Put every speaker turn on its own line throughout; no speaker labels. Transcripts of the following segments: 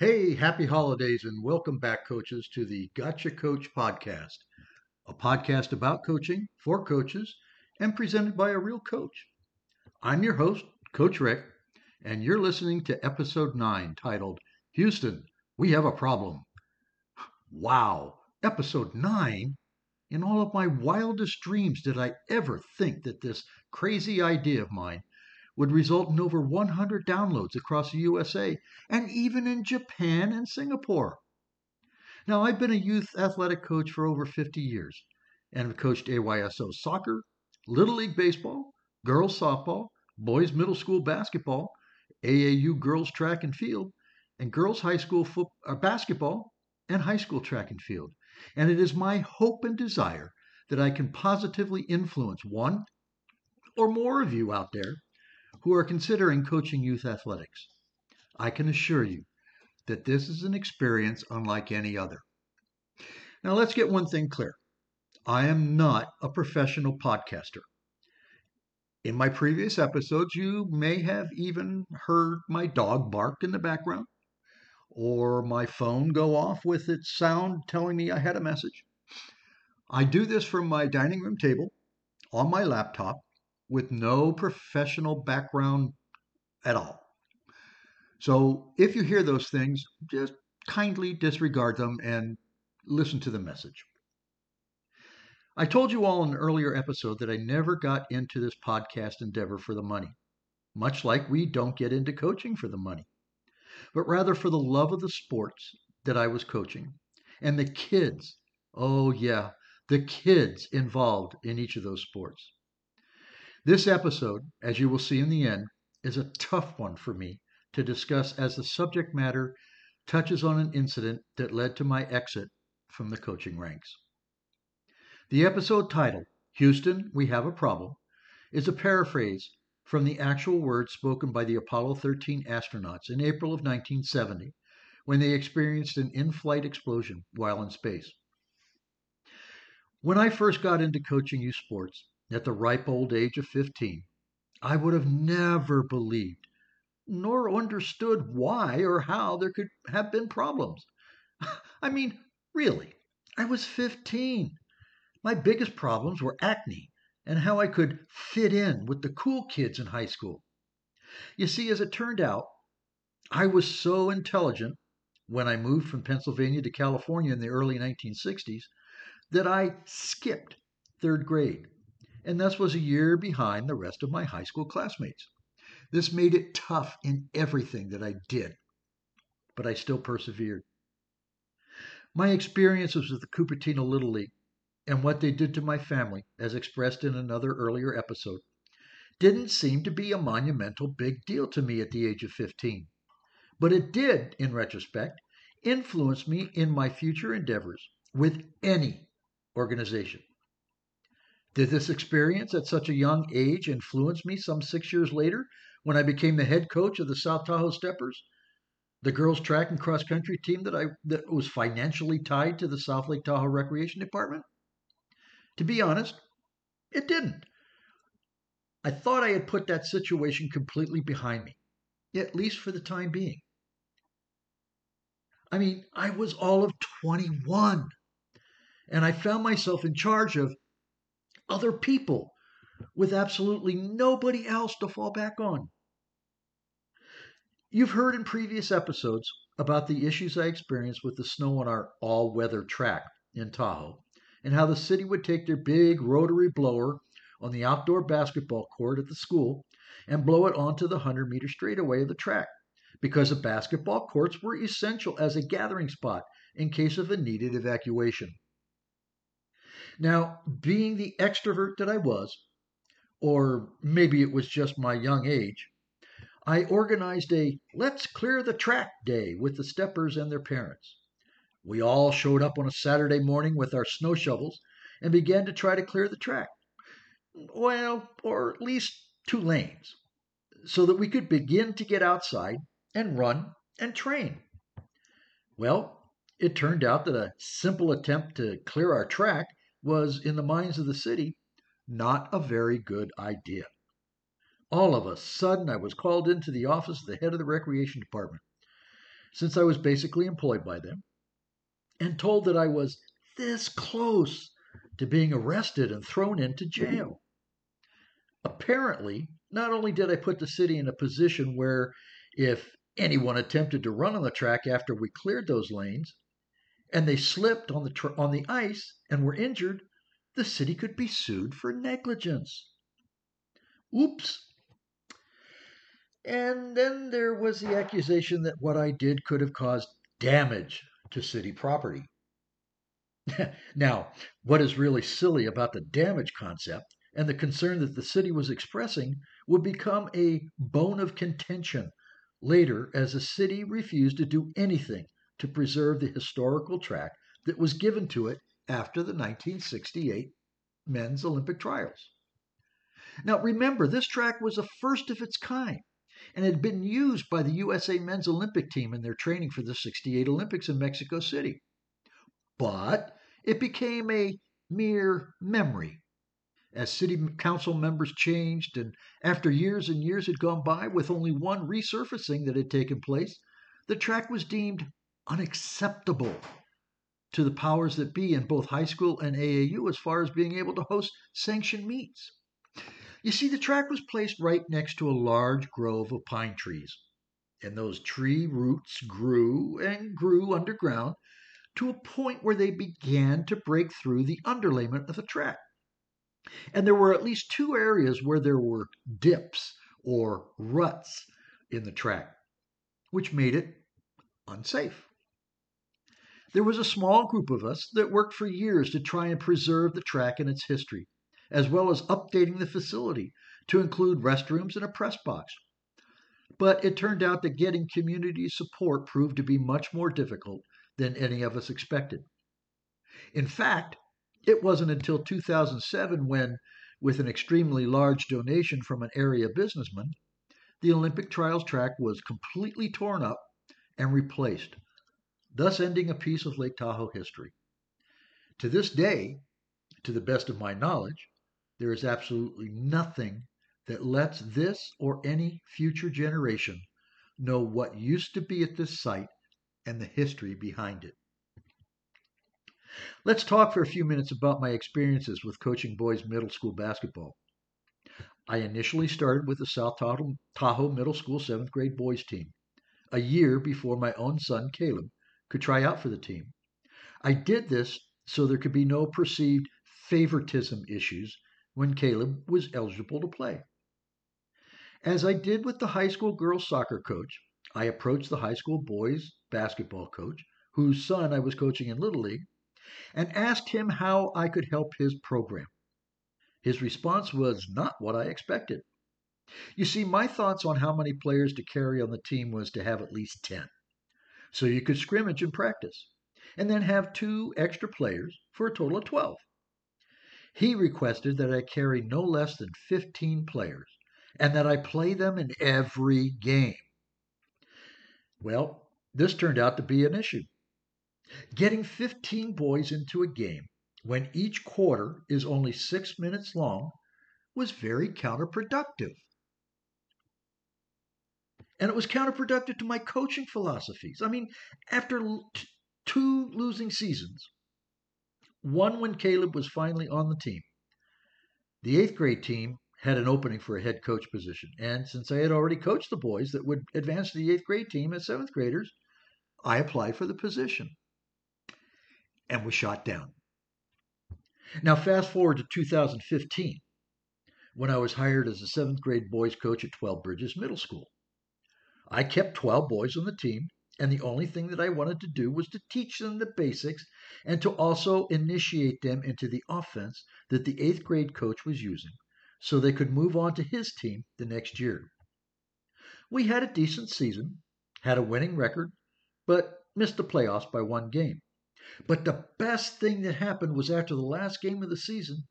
Hey, happy holidays and welcome back, coaches, to the Gotcha Coach podcast, a podcast about coaching for coaches and presented by a real coach. I'm your host, Coach Rick, and you're listening to episode 9 titled Houston, We Have a Problem. Wow, episode 9? In all of my wildest dreams did I ever think that this crazy idea of mine would result in over 100 downloads across the USA and even in Japan and Singapore. Now, I've been a youth athletic coach for over 50 years and have coached AYSO soccer, Little League baseball, girls softball, boys middle school basketball, AAU girls track and field, and girls high school football, uh, basketball and high school track and field. And it is my hope and desire that I can positively influence one or more of you out there who are considering coaching youth athletics. I can assure you that this is an experience unlike any other. Now, let's get one thing clear I am not a professional podcaster. In my previous episodes, you may have even heard my dog bark in the background, or my phone go off with its sound telling me I had a message. I do this from my dining room table on my laptop with no professional background at all. So if you hear those things, just kindly disregard them and listen to the message. I told you all in an earlier episode that I never got into this podcast endeavor for the money, much like we don't get into coaching for the money, but rather for the love of the sports that I was coaching and the kids. Oh, yeah, the kids involved in each of those sports. This episode, as you will see in the end, is a tough one for me to discuss as the subject matter touches on an incident that led to my exit from the coaching ranks. The episode title, Houston, We Have a Problem, is a paraphrase from the actual words spoken by the Apollo 13 astronauts in April of 1970 when they experienced an in flight explosion while in space. When I first got into coaching youth sports, at the ripe old age of 15, I would have never believed nor understood why or how there could have been problems. I mean, really, I was 15. My biggest problems were acne and how I could fit in with the cool kids in high school. You see, as it turned out, I was so intelligent when I moved from Pennsylvania to California in the early 1960s that I skipped third grade and thus was a year behind the rest of my high school classmates. This made it tough in everything that I did, but I still persevered. My experiences with the Cupertino Little League and what they did to my family, as expressed in another earlier episode, didn't seem to be a monumental big deal to me at the age of 15. But it did, in retrospect, influence me in my future endeavors with any organization. Did this experience at such a young age influence me some six years later when I became the head coach of the South Tahoe Steppers, the girls' track and cross country team that I that was financially tied to the South Lake Tahoe Recreation Department? To be honest, it didn't. I thought I had put that situation completely behind me, at least for the time being. I mean, I was all of 21, and I found myself in charge of other people with absolutely nobody else to fall back on. You've heard in previous episodes about the issues I experienced with the snow on our all weather track in Tahoe and how the city would take their big rotary blower on the outdoor basketball court at the school and blow it onto the 100 meter straightaway of the track because the basketball courts were essential as a gathering spot in case of a needed evacuation. Now, being the extrovert that I was, or maybe it was just my young age, I organized a Let's Clear the Track Day with the steppers and their parents. We all showed up on a Saturday morning with our snow shovels and began to try to clear the track. Well, or at least two lanes, so that we could begin to get outside and run and train. Well, it turned out that a simple attempt to clear our track was, in the minds of the city, not a very good idea. All of a sudden, I was called into the office of the head of the recreation department. since I was basically employed by them, and told that I was this close to being arrested and thrown into jail. Apparently, not only did I put the city in a position where if anyone attempted to run on the track after we cleared those lanes and they slipped on the tr- on the ice and were injured, the city could be sued for negligence. Oops. And then there was the accusation that what I did could have caused damage to city property. now, what is really silly about the damage concept and the concern that the city was expressing would become a bone of contention later as the city refused to do anything to preserve the historical track that was given to it after the 1968 men's Olympic trials. Now, remember, this track was a first of its kind and had been used by the USA men's Olympic team in their training for the 68 Olympics in Mexico City. But it became a mere memory as city council members changed and after years and years had gone by with only one resurfacing that had taken place, the track was deemed unacceptable to the powers that be in both high school and AAU as far as being able to host sanctioned meets. You see, the track was placed right next to a large grove of pine trees, and those tree roots grew and grew underground to a point where they began to break through the underlayment of the track. And there were at least two areas where there were dips or ruts in the track, which made it unsafe. There was a small group of us that worked for years to try and preserve the track and its history, as well as updating the facility to include restrooms and a press box. But it turned out that getting community support proved to be much more difficult than any of us expected. In fact, it wasn't until 2007 when, with an extremely large donation from an area businessman, the Olympic trials track was completely torn up and replaced thus ending a piece of Lake Tahoe history. To this day, to the best of my knowledge, there is absolutely nothing that lets this or any future generation know what used to be at this site and the history behind it. Let's talk for a few minutes about my experiences with coaching boys middle school basketball. I initially started with the South Tahoe Middle School seventh grade boys team, a year before my own son Caleb could try out for the team. I did this so there could be no perceived favoritism issues when Caleb was eligible to play. As I did with the high school girls soccer coach, I approached the high school boys basketball coach, whose son I was coaching in Little League, and asked him how I could help his program. His response was not what I expected. You see, my thoughts on how many players to carry on the team was to have at least 10 so you could scrimmage and practice, and then have two extra players for a total of 12. He requested that I carry no less than 15 players and that I play them in every game. Well, this turned out to be an issue. Getting 15 boys into a game when each quarter is only six minutes long was very counterproductive. And it was counterproductive to my coaching philosophies. I mean, after t- two losing seasons, one when Caleb was finally on the team, the eighth grade team had an opening for a head coach position. And since I had already coached the boys that would advance to the eighth grade team as seventh graders, I applied for the position and was shot down. Now, fast forward to 2015, when I was hired as a seventh grade boys coach at 12 Bridges Middle School. I kept 12 boys on the team, and the only thing that I wanted to do was to teach them the basics and to also initiate them into the offense that the eighth grade coach was using so they could move on to his team the next year. We had a decent season, had a winning record, but missed the playoffs by one game. But the best thing that happened was after the last game of the season,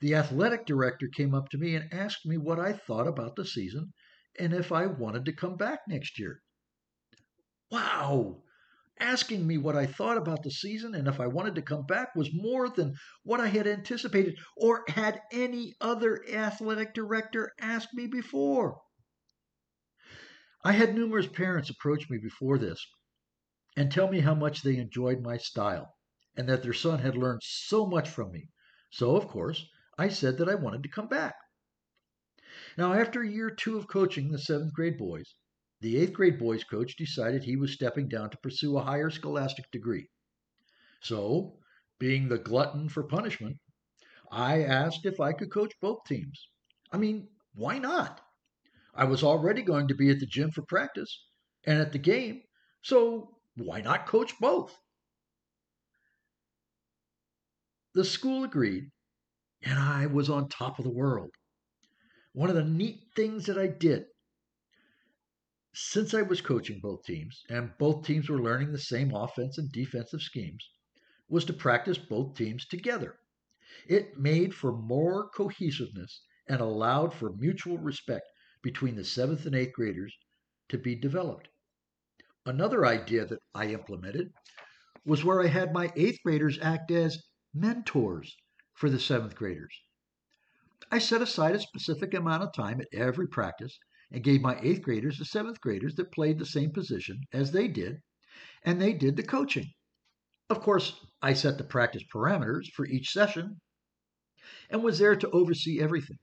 the athletic director came up to me and asked me what I thought about the season and if I wanted to come back next year. Wow! Asking me what I thought about the season and if I wanted to come back was more than what I had anticipated or had any other athletic director asked me before. I had numerous parents approach me before this and tell me how much they enjoyed my style and that their son had learned so much from me. So, of course, I said that I wanted to come back. Now, after a year two of coaching the seventh grade boys, the eighth grade boys coach decided he was stepping down to pursue a higher scholastic degree. So, being the glutton for punishment, I asked if I could coach both teams. I mean, why not? I was already going to be at the gym for practice and at the game, so why not coach both? The school agreed, and I was on top of the world. One of the neat things that I did since I was coaching both teams, and both teams were learning the same offense and defensive schemes, was to practice both teams together. It made for more cohesiveness and allowed for mutual respect between the seventh and eighth graders to be developed. Another idea that I implemented was where I had my eighth graders act as mentors for the seventh graders. I set aside a specific amount of time at every practice and gave my eighth graders the seventh graders that played the same position as they did, and they did the coaching. Of course, I set the practice parameters for each session and was there to oversee everything.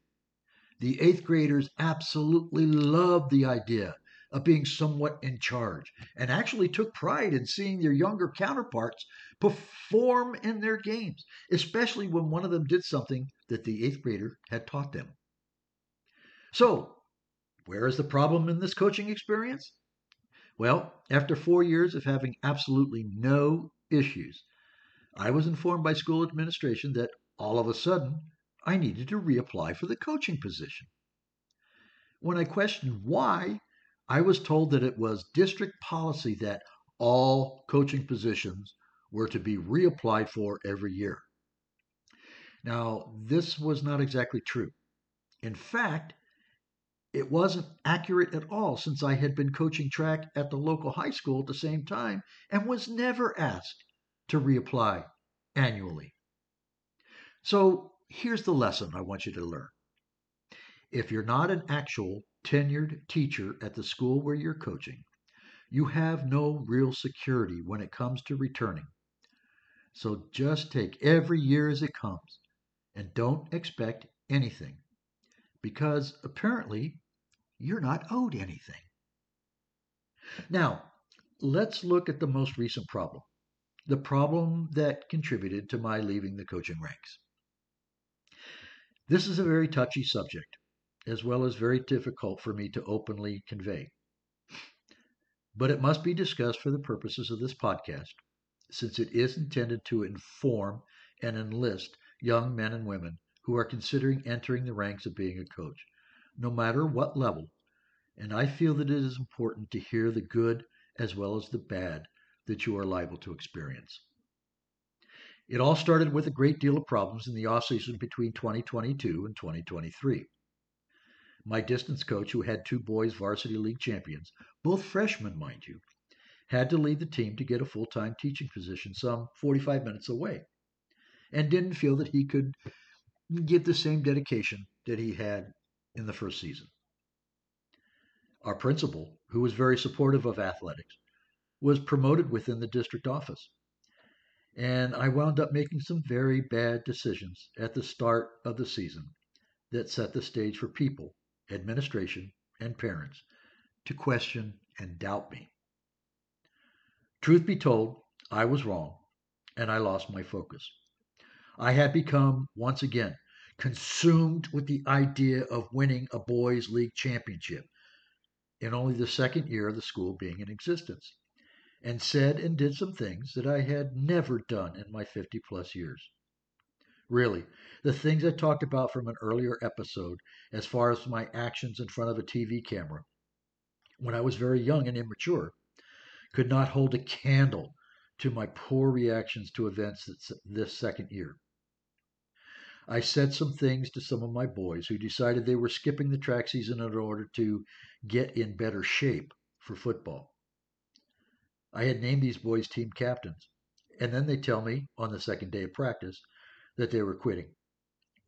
The eighth graders absolutely loved the idea of being somewhat in charge and actually took pride in seeing their younger counterparts perform in their games, especially when one of them did something that the eighth grader had taught them. So, where is the problem in this coaching experience? Well, after four years of having absolutely no issues, I was informed by school administration that all of a sudden I needed to reapply for the coaching position. When I questioned why, I was told that it was district policy that all coaching positions were to be reapplied for every year. Now, this was not exactly true. In fact, it wasn't accurate at all since I had been coaching track at the local high school at the same time and was never asked to reapply annually. So here's the lesson I want you to learn. If you're not an actual tenured teacher at the school where you're coaching, you have no real security when it comes to returning. So just take every year as it comes and don't expect anything because apparently you're not owed anything. Now, let's look at the most recent problem the problem that contributed to my leaving the coaching ranks. This is a very touchy subject as well as very difficult for me to openly convey. But it must be discussed for the purposes of this podcast, since it is intended to inform and enlist young men and women who are considering entering the ranks of being a coach, no matter what level. And I feel that it is important to hear the good as well as the bad that you are liable to experience. It all started with a great deal of problems in the off season between 2022 and 2023. My distance coach, who had two boys varsity league champions, both freshmen, mind you, had to leave the team to get a full time teaching position some 45 minutes away and didn't feel that he could give the same dedication that he had in the first season. Our principal, who was very supportive of athletics, was promoted within the district office. And I wound up making some very bad decisions at the start of the season that set the stage for people administration, and parents to question and doubt me. Truth be told, I was wrong, and I lost my focus. I had become, once again, consumed with the idea of winning a boys' league championship in only the second year of the school being in existence, and said and did some things that I had never done in my 50 plus years. Really, the things I talked about from an earlier episode, as far as my actions in front of a TV camera, when I was very young and immature, could not hold a candle to my poor reactions to events this second year. I said some things to some of my boys who decided they were skipping the track season in order to get in better shape for football. I had named these boys team captains, and then they tell me on the second day of practice that they were quitting.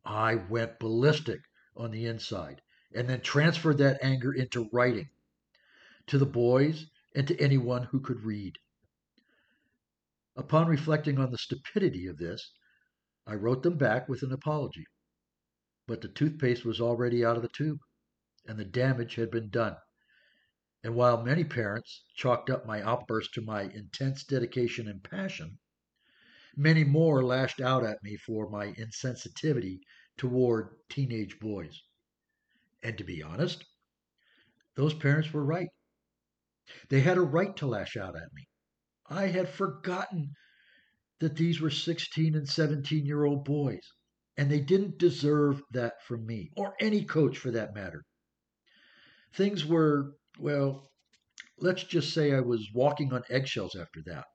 I went ballistic on the inside and then transferred that anger into writing to the boys and to anyone who could read. Upon reflecting on the stupidity of this, I wrote them back with an apology. But the toothpaste was already out of the tube, and the damage had been done. And while many parents chalked up my outburst to my intense dedication and passion, many more lashed out at me for my insensitivity toward teenage boys. And to be honest, those parents were right. They had a right to lash out at me. I had forgotten that these were 16 and 17 year old boys, and they didn't deserve that from me, or any coach for that matter. Things were, well, let's just say I was walking on eggshells after that,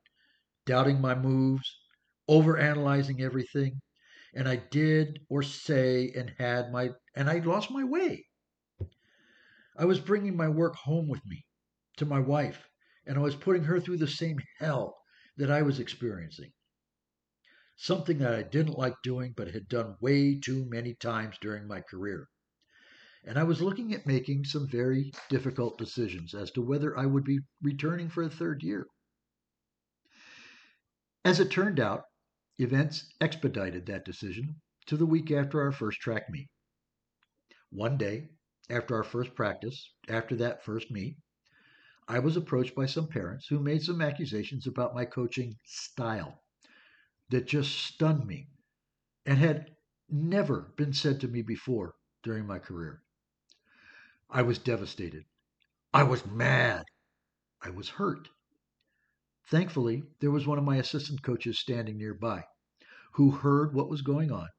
doubting my moves, overanalyzing everything, and I did or say and had my, and I lost my way. I was bringing my work home with me to my wife, and I was putting her through the same hell that I was experiencing. Something that I didn't like doing, but had done way too many times during my career. And I was looking at making some very difficult decisions as to whether I would be returning for a third year. As it turned out, events expedited that decision to the week after our first track meet. One day, after our first practice, after that first meet, I was approached by some parents who made some accusations about my coaching style that just stunned me and had never been said to me before during my career. I was devastated. I was mad. I was hurt. Thankfully, there was one of my assistant coaches standing nearby who heard what was going on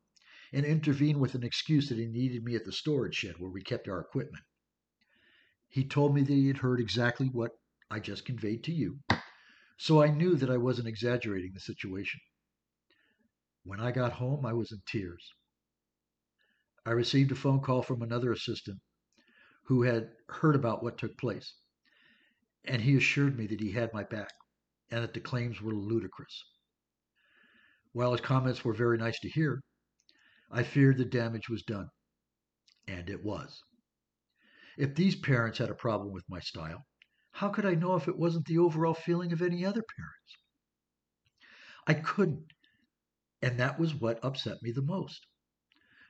and intervened with an excuse that he needed me at the storage shed where we kept our equipment. He told me that he had heard exactly what I just conveyed to you, so I knew that I wasn't exaggerating the situation. When I got home, I was in tears. I received a phone call from another assistant who had heard about what took place, and he assured me that he had my back and that the claims were ludicrous. While his comments were very nice to hear, I feared the damage was done, and it was. If these parents had a problem with my style, how could I know if it wasn't the overall feeling of any other parents? I couldn't, and that was what upset me the most.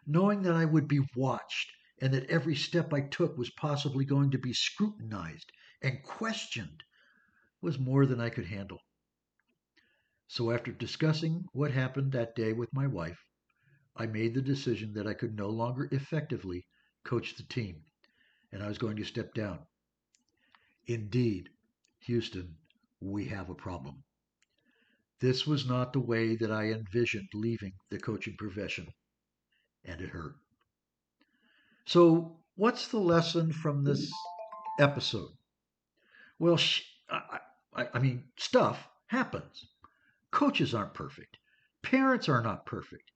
Knowing that I would be watched and that every step I took was possibly going to be scrutinized and questioned was more than I could handle. So, after discussing what happened that day with my wife, I made the decision that I could no longer effectively coach the team and I was going to step down. Indeed, Houston, we have a problem. This was not the way that I envisioned leaving the coaching profession, and it hurt. So, what's the lesson from this episode? Well, sh- I, I, I mean, stuff happens. Coaches aren't perfect. Parents are not perfect.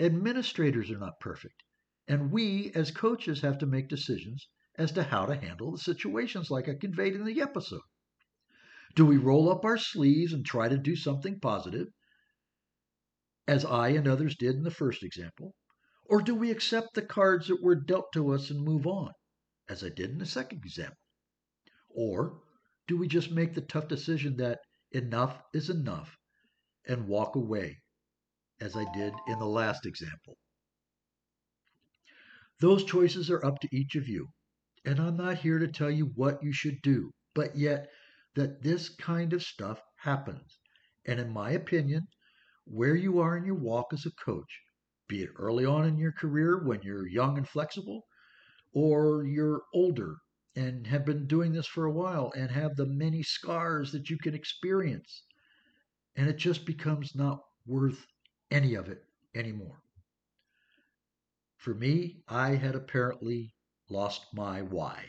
Administrators are not perfect. And we, as coaches, have to make decisions as to how to handle the situations like I conveyed in the episode. Do we roll up our sleeves and try to do something positive, as I and others did in the first example? Or do we accept the cards that were dealt to us and move on, as I did in the second example? Or do we just make the tough decision that enough is enough and walk away, as I did in the last example? Those choices are up to each of you. And I'm not here to tell you what you should do, but yet that this kind of stuff happens. And in my opinion, where you are in your walk as a coach, be it early on in your career when you're young and flexible, or you're older and have been doing this for a while and have the many scars that you can experience, and it just becomes not worth any of it anymore. For me, I had apparently lost my why,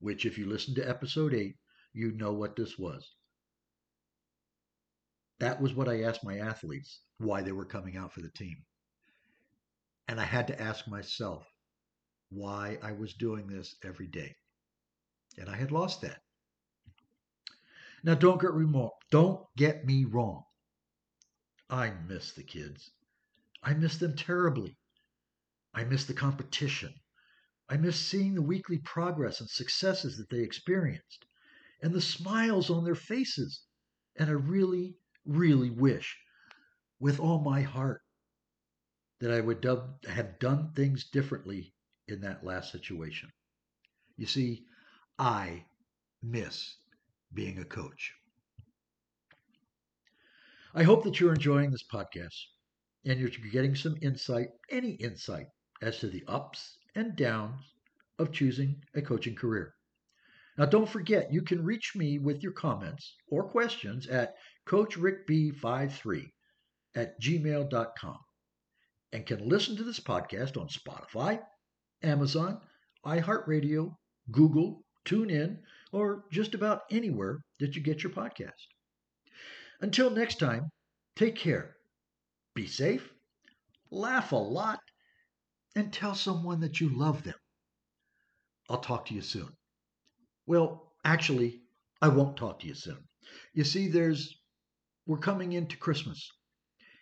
which, if you listen to episode 8, you know what this was. That was what I asked my athletes why they were coming out for the team. And I had to ask myself why I was doing this every day. And I had lost that. Now don't get me Don't get me wrong. I miss the kids. I miss them terribly. I miss the competition. I miss seeing the weekly progress and successes that they experienced and the smiles on their faces. And I really, really wish with all my heart that I would have done things differently in that last situation. You see, I miss being a coach. I hope that you're enjoying this podcast and you're getting some insight, any insight, as to the ups and downs of choosing a coaching career. Now, don't forget, you can reach me with your comments or questions at CoachRickB53 at gmail.com and can listen to this podcast on Spotify, Amazon, iHeartRadio, Google, TuneIn, or just about anywhere that you get your podcast. Until next time, take care, be safe, laugh a lot, and tell someone that you love them. I'll talk to you soon. Well, actually, I won't talk to you soon. You see, there's we're coming into Christmas,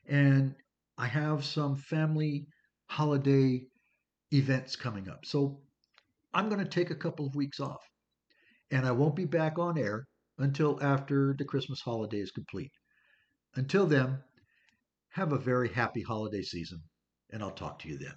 and I have some family holiday events coming up. So I'm going to take a couple of weeks off, and I won't be back on air until after the Christmas holiday is complete. Until then, have a very happy holiday season, and I'll talk to you then.